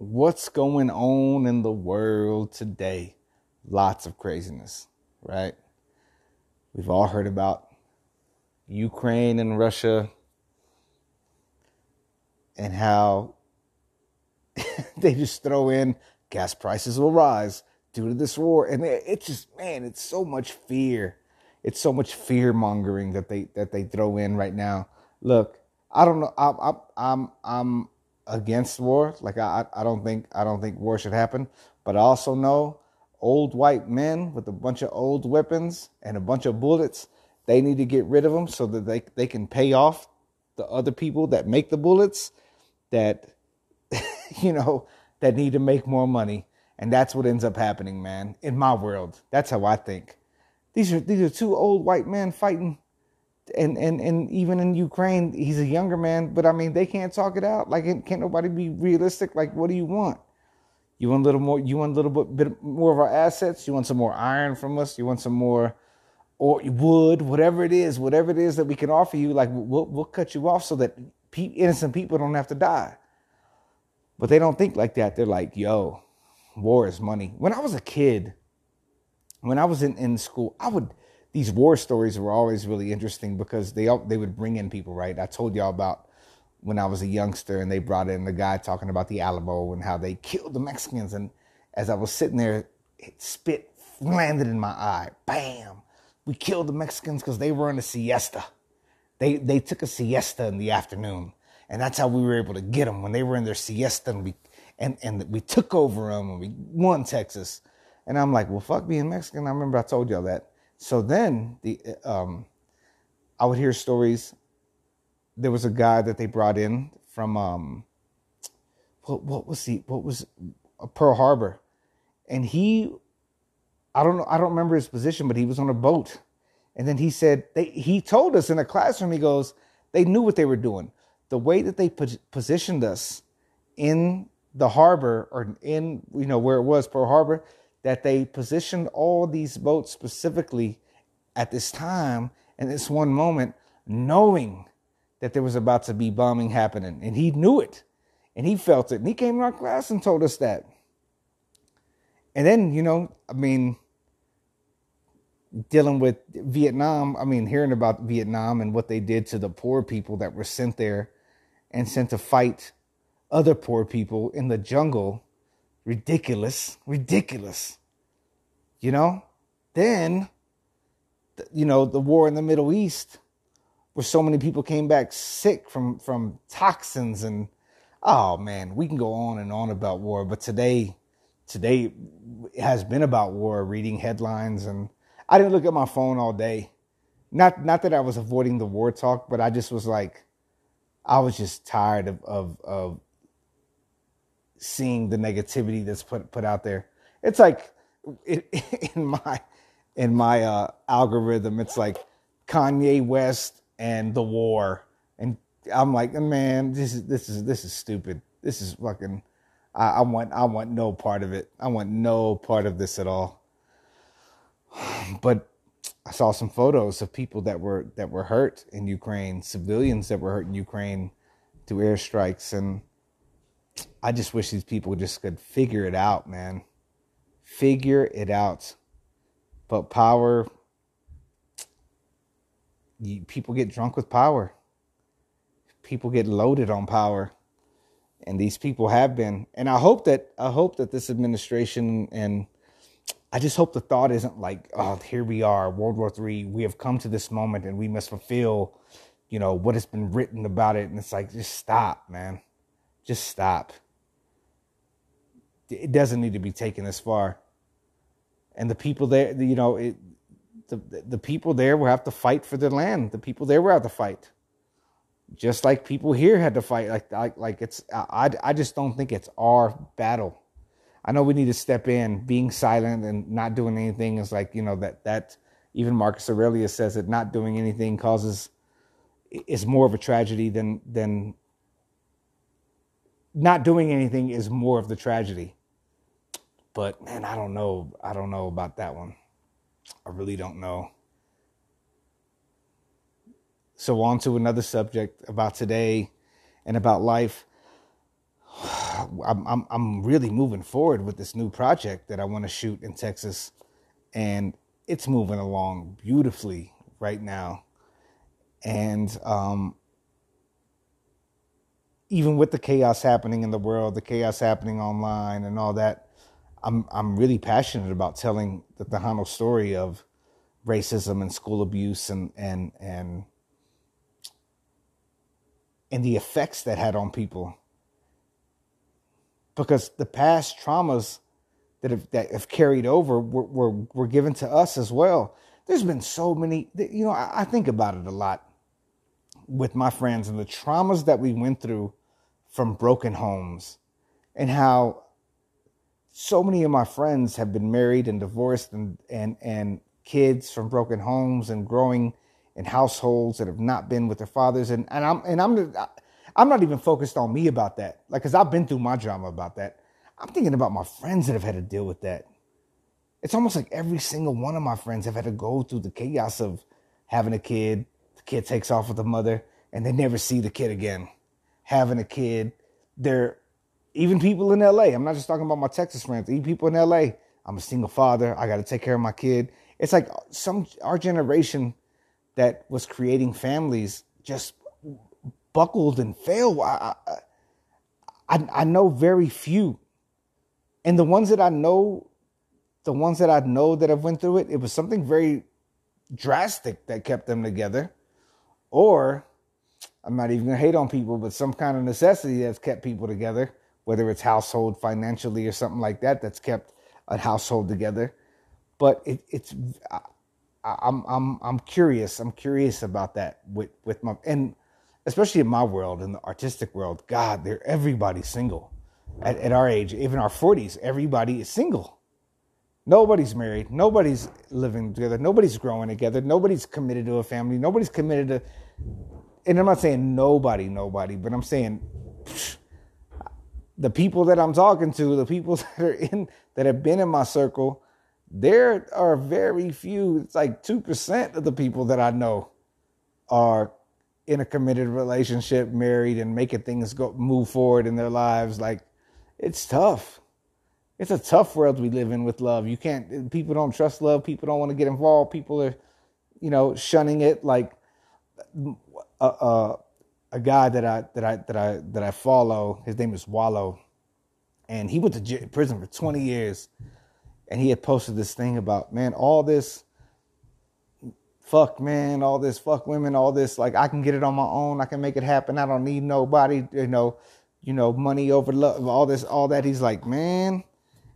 what's going on in the world today? Lots of craziness, right? We've all heard about Ukraine and Russia and how they just throw in gas prices will rise due to this war. And it's just, man, it's so much fear. It's so much fear mongering that they that they throw in right now. Look, I don't know. I'm I'm I'm, against war. Like I I don't think I don't think war should happen. But I also know old white men with a bunch of old weapons and a bunch of bullets. They need to get rid of them so that they they can pay off the other people that make the bullets that you know that need to make more money. And that's what ends up happening, man. In my world, that's how I think. These are these are two old white men fighting and and and even in Ukraine, he's a younger man, but I mean, they can't talk it out. Like, can't nobody be realistic? Like, what do you want? You want a little more? You want a little bit, bit more of our assets? You want some more iron from us? You want some more or wood, whatever it is, whatever it is that we can offer you? Like, we'll we'll cut you off so that pe- innocent people don't have to die. But they don't think like that. They're like, yo, war is money. When I was a kid, when I was in, in school, I would these war stories were always really interesting because they they would bring in people, right? I told y'all about when I was a youngster and they brought in the guy talking about the Alamo and how they killed the Mexicans. And as I was sitting there, it spit landed in my eye. Bam! We killed the Mexicans because they were in a siesta. They they took a siesta in the afternoon, and that's how we were able to get them when they were in their siesta. And we and and we took over them and we won Texas. And I'm like, well, fuck being Mexican. I remember I told y'all that. So then the um, I would hear stories. There was a guy that they brought in from um, what what was he? What was uh, Pearl Harbor, and he, I don't know, I don't remember his position, but he was on a boat, and then he said they he told us in a classroom. He goes, they knew what they were doing. The way that they positioned us in the harbor or in you know where it was Pearl Harbor, that they positioned all these boats specifically at this time and this one moment, knowing that there was about to be bombing happening. And he knew it and he felt it. And he came in our class and told us that. And then, you know, I mean, dealing with Vietnam, I mean, hearing about Vietnam and what they did to the poor people that were sent there and sent to fight other poor people in the jungle ridiculous, ridiculous. You know? Then, you know, the war in the Middle East, where so many people came back sick from, from toxins and, oh man, we can go on and on about war, but today, today has been about war, reading headlines and I didn't look at my phone all day. Not, not that I was avoiding the war talk, but I just was like, I was just tired of, of, of seeing the negativity that's put put out there. It's like it, in my in my uh, algorithm, it's like Kanye West and the war, and I'm like, man, this is this is this is stupid. This is fucking. I, I want I want no part of it. I want no part of this at all. But I saw some photos of people that were that were hurt in Ukraine, civilians that were hurt in Ukraine through airstrikes, and I just wish these people just could figure it out, man. Figure it out. But power, you, people get drunk with power. People get loaded on power. And these people have been. And I hope that I hope that this administration and I just hope the thought isn't like, oh, here we are, World War Three. We have come to this moment and we must fulfill, you know, what has been written about it. And it's like, just stop, man. Just stop it doesn't need to be taken this far. And the people there, you know, it, the the people there will have to fight for their land. The people there will have to fight, just like people here had to fight. Like like like it's I I just don't think it's our battle. I know we need to step in. Being silent and not doing anything is like you know that that even Marcus Aurelius says that not doing anything causes is more of a tragedy than than not doing anything is more of the tragedy. But man, I don't know. I don't know about that one. I really don't know. So on to another subject about today and about life. I'm, I'm I'm really moving forward with this new project that I want to shoot in Texas, and it's moving along beautifully right now, and um, even with the chaos happening in the world, the chaos happening online, and all that, I'm I'm really passionate about telling the Tejano story of racism and school abuse and and and and the effects that had on people because the past traumas that have that have carried over were were, were given to us as well. There's been so many, you know, I, I think about it a lot with my friends and the traumas that we went through from broken homes and how so many of my friends have been married and divorced and and and kids from broken homes and growing in households that have not been with their fathers and and I'm and I'm I'm not even focused on me about that. Like, cause I've been through my drama about that. I'm thinking about my friends that have had to deal with that. It's almost like every single one of my friends have had to go through the chaos of having a kid. The kid takes off with the mother and they never see the kid again. Having a kid. They're even people in LA. I'm not just talking about my Texas friends. Even people in LA. I'm a single father. I got to take care of my kid. It's like some our generation that was creating families just buckled and failed. I, I, I know very few, and the ones that I know, the ones that I know that have went through it, it was something very drastic that kept them together, or I'm not even gonna hate on people, but some kind of necessity that's kept people together, whether it's household financially or something like that, that's kept a household together. But it, it's I, I'm I'm I'm curious. I'm curious about that with with my and especially in my world, in the artistic world, God, they're everybody's single. At, at our age, even our 40s, everybody is single. Nobody's married. Nobody's living together. Nobody's growing together. Nobody's committed to a family. Nobody's committed to. And I'm not saying nobody, nobody, but I'm saying the people that I'm talking to, the people that are in that have been in my circle, there are very few. It's like two percent of the people that I know are in a committed relationship, married, and making things go move forward in their lives. Like it's tough. It's a tough world we live in with love. You can't. People don't trust love. People don't want to get involved. People are, you know, shunning it. Like a, a, guy that I that I that I that I follow. His name is Wallo, and he went to prison for twenty years. And he had posted this thing about man, all this fuck man, all this fuck women, all this like I can get it on my own, I can make it happen. I don't need nobody, you know, you know, money over love, all this, all that. He's like, man,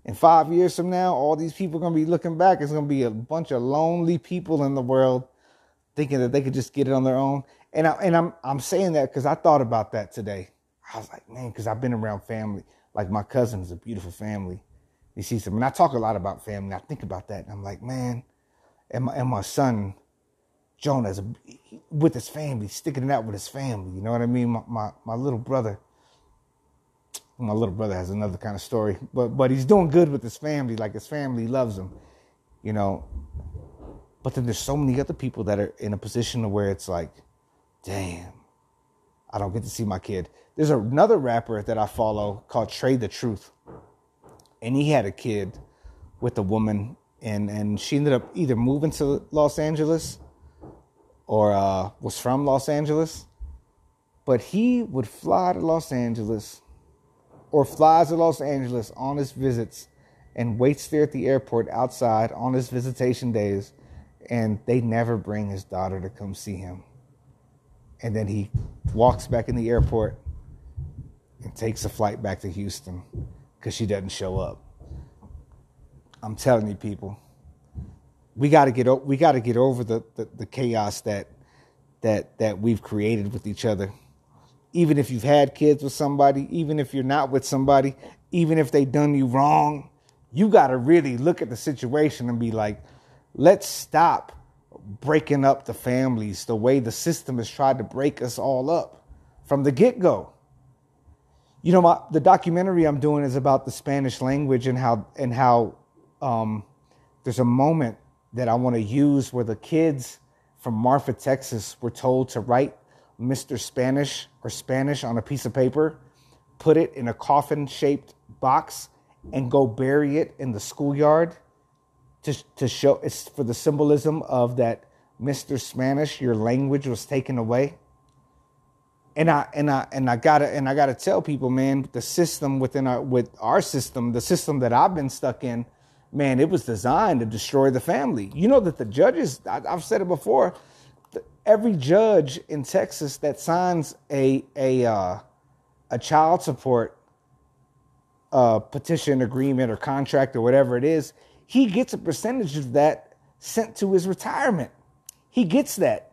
in five years from now, all these people are gonna be looking back. It's gonna be a bunch of lonely people in the world thinking that they could just get it on their own. And I and I'm I'm saying that because I thought about that today. I was like, man, because I've been around family. Like my cousin is a beautiful family. You see some, and I talk a lot about family. I think about that, and I'm like, man, and my and my son Jonas with his family, sticking it out with his family. You know what I mean? My, my, my little brother, my little brother has another kind of story, but but he's doing good with his family. Like his family loves him, you know. But then there's so many other people that are in a position where it's like, damn, I don't get to see my kid. There's another rapper that I follow called Trae tha Truth, and he had a kid with a woman, and and she ended up either moving to Los Angeles or uh, was from Los Angeles, but he would fly to Los Angeles or flies to Los Angeles on his visits and waits there at the airport outside on his visitation days, and they never bring his daughter to come see him. And then he walks back in the airport and takes a flight back to Houston because she doesn't show up. I'm telling you, people, we got to get we got to get over the, the, the chaos that that that we've created with each other. Even if you've had kids with somebody, even if you're not with somebody, even if they done you wrong, you got to really look at the situation and be like, let's stop breaking up the families the way the system has tried to break us all up from the get go. You know, my, the documentary I'm doing is about the Spanish language and how and how um, there's a moment that I want to use where the kids from Marfa, Texas were told to write Mr. Spanish or Spanish on a piece of paper put it in a coffin shaped box and go bury it in the schoolyard to, to show it's for the symbolism of that Mr. Spanish, your language was taken away. And I and I and I gotta and I gotta tell people, man, the system within our with our system, the system that I've been stuck in, man, it was designed to destroy the family. You know that the judges, I, have said it before, every judge in Texas that signs a a uh, a child support uh, petition agreement or contract or whatever it is, he gets a percentage of that sent to his retirement. He gets that.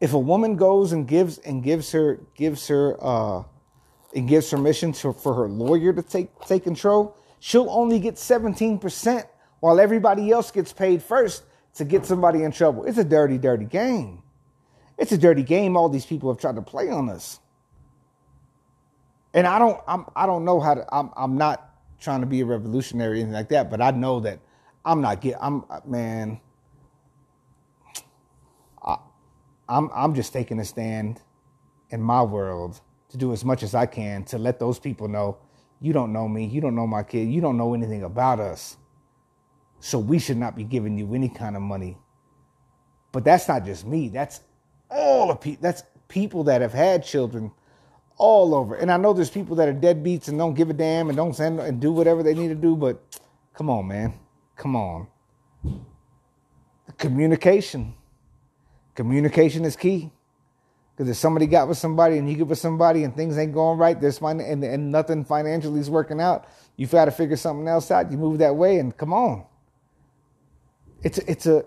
If a woman goes and gives and gives her gives her uh, and gives permission to, for her lawyer to take take control, she'll only get 17% while everybody else gets paid first to get somebody in trouble. It's a dirty, dirty game. It's a dirty game all these people have tried to play on us. And I don't I'm I don't know how to I'm I'm not trying to be a revolutionary anything like that, but I know that I'm not get I'm uh, man I I'm I'm just taking a stand in my world to do as much as I can to let those people know you don't know me, you don't know my kid, you don't know anything about us. So we should not be giving you any kind of money. But that's not just me. That's all of people. That's people that have had children all over. And I know there's people that are deadbeats and don't give a damn and don't send and do whatever they need to do. But come on, man. Come on. Communication. Communication is key. Because if somebody got with somebody and you get with somebody and things ain't going right, there's fine and, and nothing financially is working out, you've got to figure something else out. You move that way and come on. It's a, it's a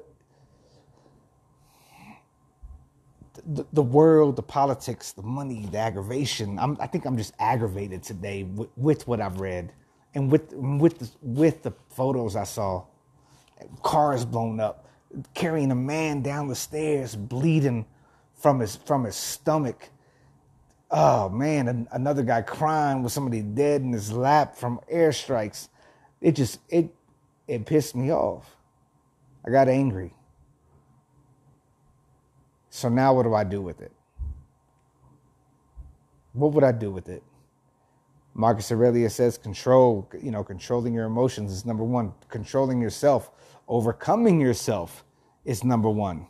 the, the world, the politics, the money, the aggravation. I'm, I think I'm just aggravated today with, with what I've read and with with the, with the photos I saw. Cars blown up, carrying a man down the stairs, bleeding from his from his stomach. Oh man, another guy crying with somebody dead in his lap from airstrikes. It just it it pissed me off. I got angry. So now what do I do with it? What would I do with it? Marcus Aurelius says control, you know, controlling your emotions is number one. Controlling yourself, overcoming yourself is number one.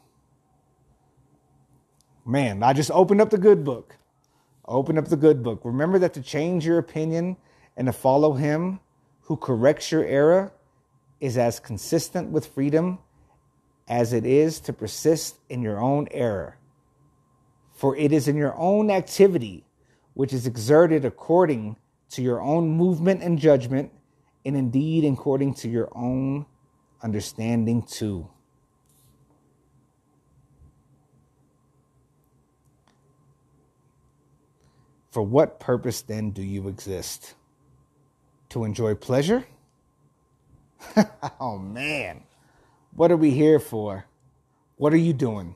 Man, I just opened up the good book. Open up the good book. Remember that to change your opinion and to follow him who corrects your error is as consistent with freedom as it is to persist in your own error. For it is in your own activity, which is exerted according to your own movement and judgment, and indeed according to your own understanding too. For what purpose then do you exist? To enjoy pleasure? oh man, what are we here for? What are you doing?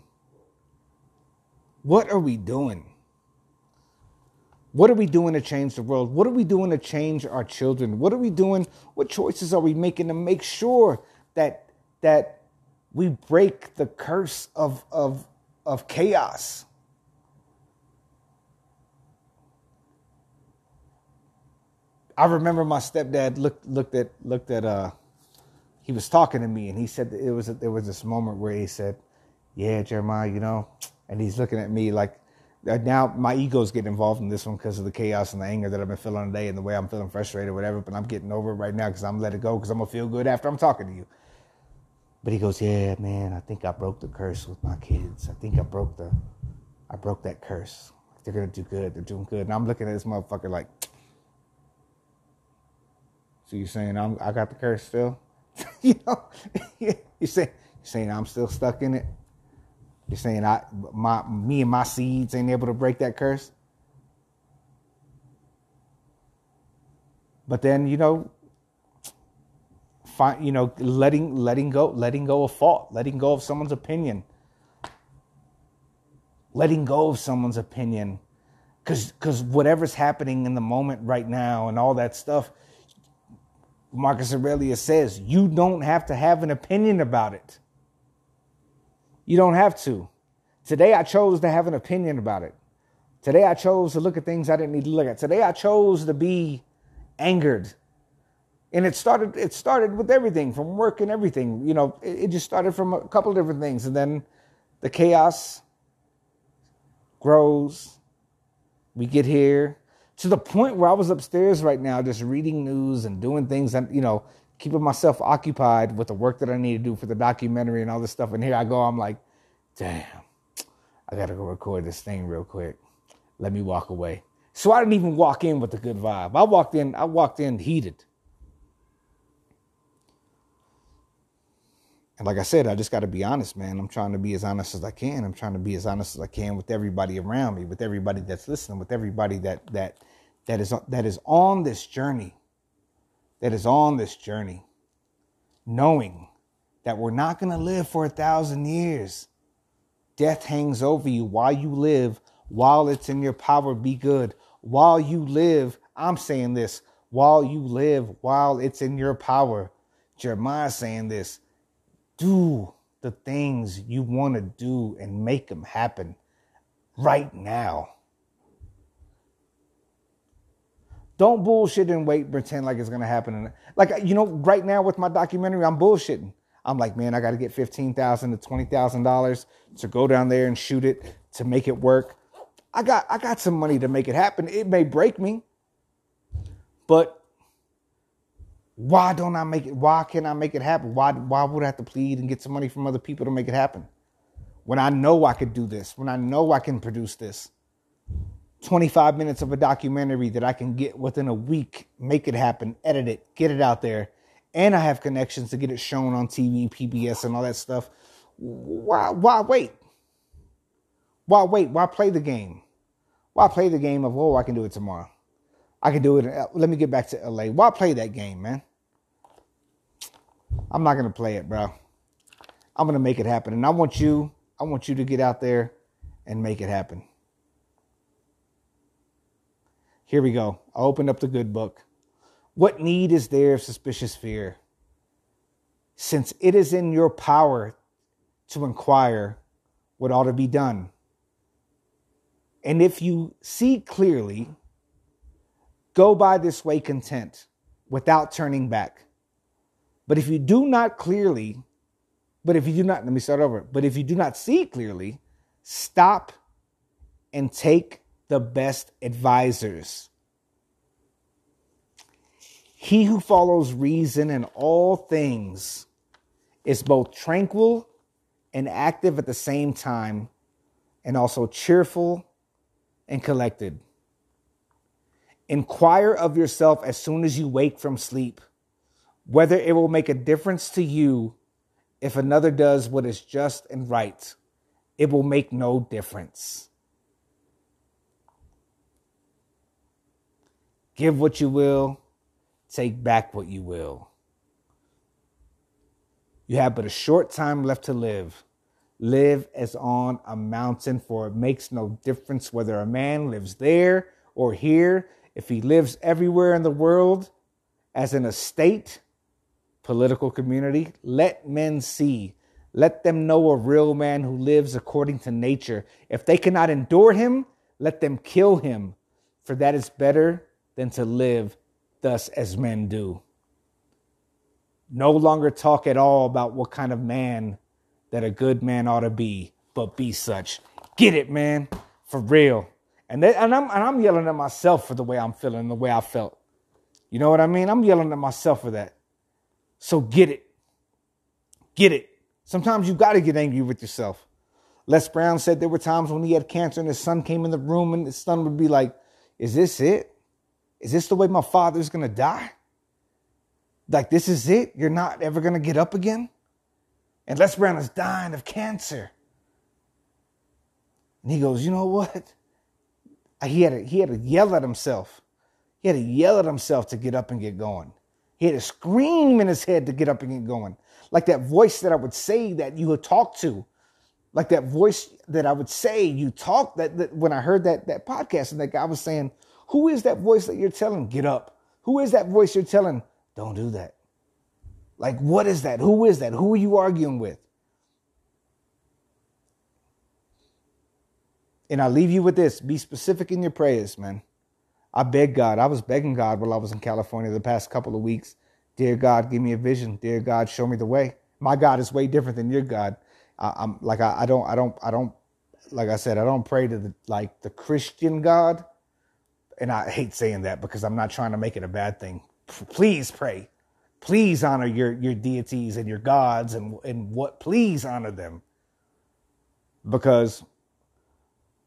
What are we doing? What are we doing to change the world? What are we doing to change our children? What are we doing? What choices are we making to make sure that that we break the curse of of of chaos? I remember my stepdad looked looked at looked at uh he was talking to me and he said it was there was this moment where he said, "Yeah, Jeremiah, you know," and he's looking at me like uh, now my ego's getting involved in this one because of the chaos and the anger that I've been feeling today and the way I'm feeling frustrated or whatever. But I'm getting over it right now because I'm let it go because I'm gonna feel good after I'm talking to you. But he goes, "Yeah, man, I think I broke the curse with my kids. I think I broke the, I broke that curse. They're gonna do good. They're doing good." And I'm looking at this motherfucker like, "So you're saying I'm I got the curse still?" you know, you say you saying I'm still stuck in it. You're saying I my me and my seeds ain't able to break that curse. But then you know, find you know letting letting go letting go of fault, letting go of someone's opinion, letting go of someone's opinion, because because whatever's happening in the moment right now and all that stuff Marcus Aurelius says, you don't have to have an opinion about it. You don't have to. Today I chose to have an opinion about it. Today I chose to look at things I didn't need to look at. Today I chose to be angered. And it started it started with everything from work and everything. You know, it, it just started from a couple different things and then the chaos grows. We get here to the point where I was upstairs right now just reading news and doing things and you know, keeping myself occupied with the work that I need to do for the documentary and all this stuff. And here I go, I'm like, damn, I gotta go record this thing real quick. Let me walk away. So I didn't even walk in with a good vibe. I walked in, I walked in heated. And like I said, I just got to be honest, man. I'm trying to be as honest as I can. I'm trying to be as honest as I can with everybody around me, with everybody that's listening, with everybody that that that is that is on this journey. That is on this journey, knowing that we're not going to live for a thousand years. Death hangs over you while you live while it's in your power, be good. While you live, I'm saying this, while you live, while it's in your power. Jeremiah saying this, do the things you want to do and make them happen right now. Don't bullshit and wait, pretend like it's gonna happen. Like uh, you know, right now with my documentary, I'm bullshitting. I'm like, man, I got to get fifteen thousand to twenty thousand dollars to go down there and shoot it to make it work. I got I got some money to make it happen. It may break me, but why don't I make it? Why can't I make it happen? Why why would I have to plead and get some money from other people to make it happen? When I know I could do this, when I know I can produce this. 25 minutes of a documentary that I can get within a week, make it happen, edit it, get it out there, and I have connections to get it shown on TV, PBS, and all that stuff. Why why wait? Why wait? Why play the game? Why play the game of, oh, I can do it tomorrow? I can do it. Let me get back to LA. Why play that game, man? I'm not to play it, bro. I'm to make it happen. And I want you, I want you to get out there and make it happen. Here we go. I opened up the good book. What need is there of suspicious fear? Since it is in your power to inquire what ought to be done. And if you see clearly, go by this way content without turning back. But if you do not clearly, but if you do not, let me start over. But if you do not see clearly, stop and take the best advisors. He who follows reason in all things is both tranquil and active at the same time, and also cheerful and collected. Inquire of yourself as soon as you wake from sleep whether it will make a difference to you if another does what is just and right. It will make no difference. Give what you will, take back what you will. You have but a short time left to live. Live as on a mountain, for it makes no difference whether a man lives there or here. If he lives everywhere in the world, as in a state, political community, let men see. Let them know a real man who lives according to nature. If they cannot endure him, let them kill him, for that is better than to live thus as men do. No longer talk at all about what kind of man that a good man ought to be, but be such. Get it, man, for real. And they, and I'm and I'm yelling at myself for the way I'm feeling, the way I felt. You know what I mean? I'm yelling at myself for that. So get it. Get it. Sometimes you got to get angry with yourself. Les Brown said there were times when he had cancer and his son came in the room and his son would be like, Is this it? Is this the way my father's to die? Like, this is it? You're not ever to get up again? And Les Brown is dying of cancer. And he goes, You know what? He had, to, he had to yell at himself. He had to yell at himself to get up and get going. He had to scream in his head to get up and get going. Like that voice that I would say that you would talk to. Like that voice that I would say you talk that, that when I heard that that podcast and that guy was saying, Who is that voice that you're telling? Get up. Who is that voice you're telling? Don't do that. Like, what is that? Who is that? Who are you arguing with? And I leave you with this be specific in your prayers, man. I beg God. I was begging God while I was in California the past couple of weeks. Dear God, give me a vision. Dear God, show me the way. My God is way different than your God. I, am like I, I don't I don't I don't like I said I don't pray to the like the Christian God, and I hate saying that because I'm not trying to make it a bad thing. Please pray, please honor your your deities and your gods and and what please honor them because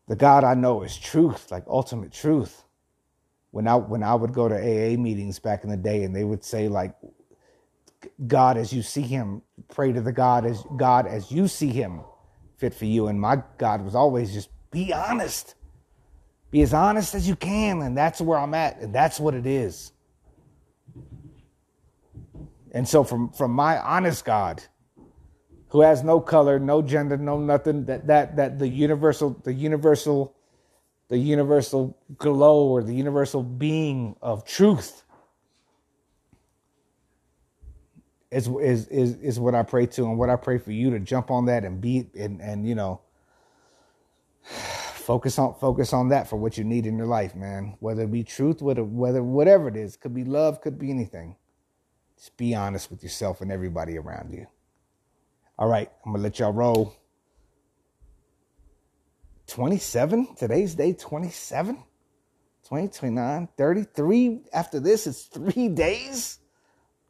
the God I know is truth, like ultimate truth. When I when I would go to AA meetings back in the day, and they would say like, God as you see Him, pray to the God as God as you see Him, fit for you. And my God was always just be honest, be as honest as you can, and that's where I'm at, and that's what it is. And so from from my honest God, who has no color, no gender, no nothing. That that that the universal, the universal, the universal glow or the universal being of truth is is is is what I pray to, and what I pray for you to jump on that and be and and you know focus on focus on that for what you need in your life, man. Whether it be truth, whether whether whatever it is, could be love, could be anything. Just be honest with yourself and everybody around you. All right, I'm gonna let y'all roll. 27? Today's day 27? 20, 29, 33. After this, it's three days.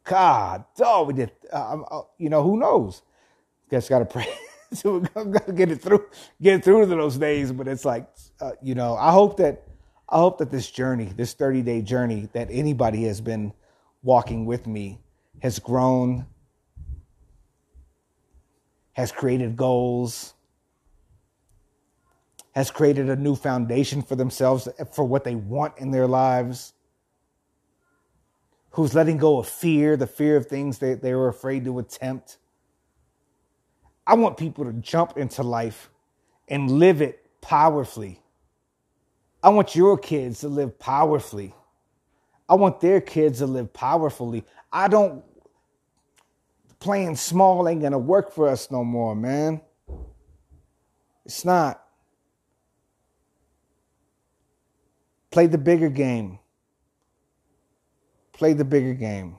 God, oh, we did. Uh, uh, you know, who knows? Guess got to pray. so we're gonna get it through, get through to those days. But it's like, uh, you know, I hope that, I hope that this journey, this 30 day journey that anybody has been walking with me has grown has created goals, has created a new foundation for themselves for what they want in their lives, who's letting go of fear, the fear of things that they were afraid to attempt. I want people to jump into life and live it powerfully. I want your kids to live powerfully. I want their kids to live powerfully. I don't playing small ain't gonna work for us no more, man. It's not. Play the bigger game. Play the bigger game.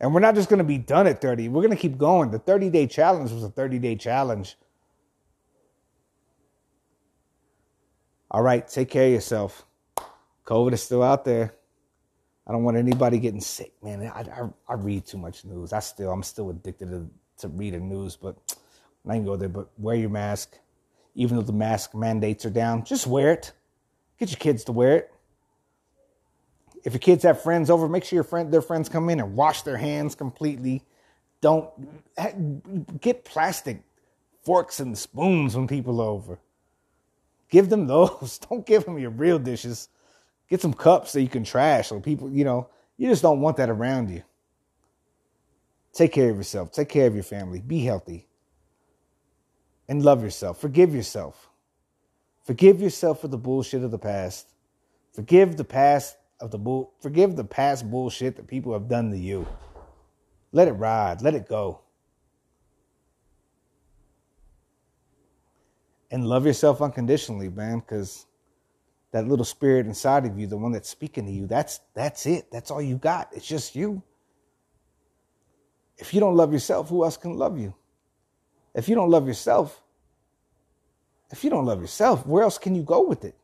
And we're not just going to be done at 30. We're going to keep going. The 30 day challenge was a 30 day challenge. All right, take care of yourself. COVID is still out there. I don't want anybody getting sick, man. I, I, I read too much news. I still I'm still addicted to, to reading news, but I can go there. But wear your mask, even though the mask mandates are down. Just wear it. Get your kids to wear it. If your kids have friends over, make sure your friend their friends come in and wash their hands completely. Don't get plastic forks and spoons when people are over. Give them those. Don't give them your real dishes. Get some cups that you can trash so people, you know, you just don't want that around you. Take care of yourself. Take care of your family. Be healthy. And love yourself. Forgive yourself. Forgive yourself for the bullshit of the past. Forgive the past of the bull forgive the past bullshit that people have done to you. Let it ride. Let it go. And love yourself unconditionally, man, because that little spirit inside of you, the one that's speaking to you, that's that's it. That's all you got. It's just you. If you don't love yourself, who else can love you? If you don't love yourself, if you don't love yourself, where else can you go with it?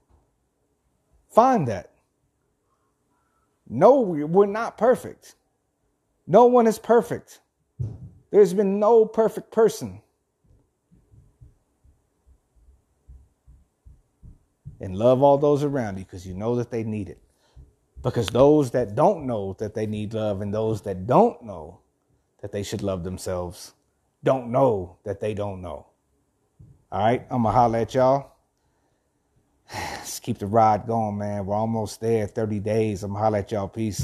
Find that. No, we're not perfect. No one is perfect. There's been no perfect person. And love all those around you because you know that they need it. Because those that don't know that they need love and those that don't know that they should love themselves don't know that they don't know. All right, I'm gonna holler at y'all. Let's keep the ride going, man. We're almost there, 30 days. I'm gonna holler at y'all. Peace.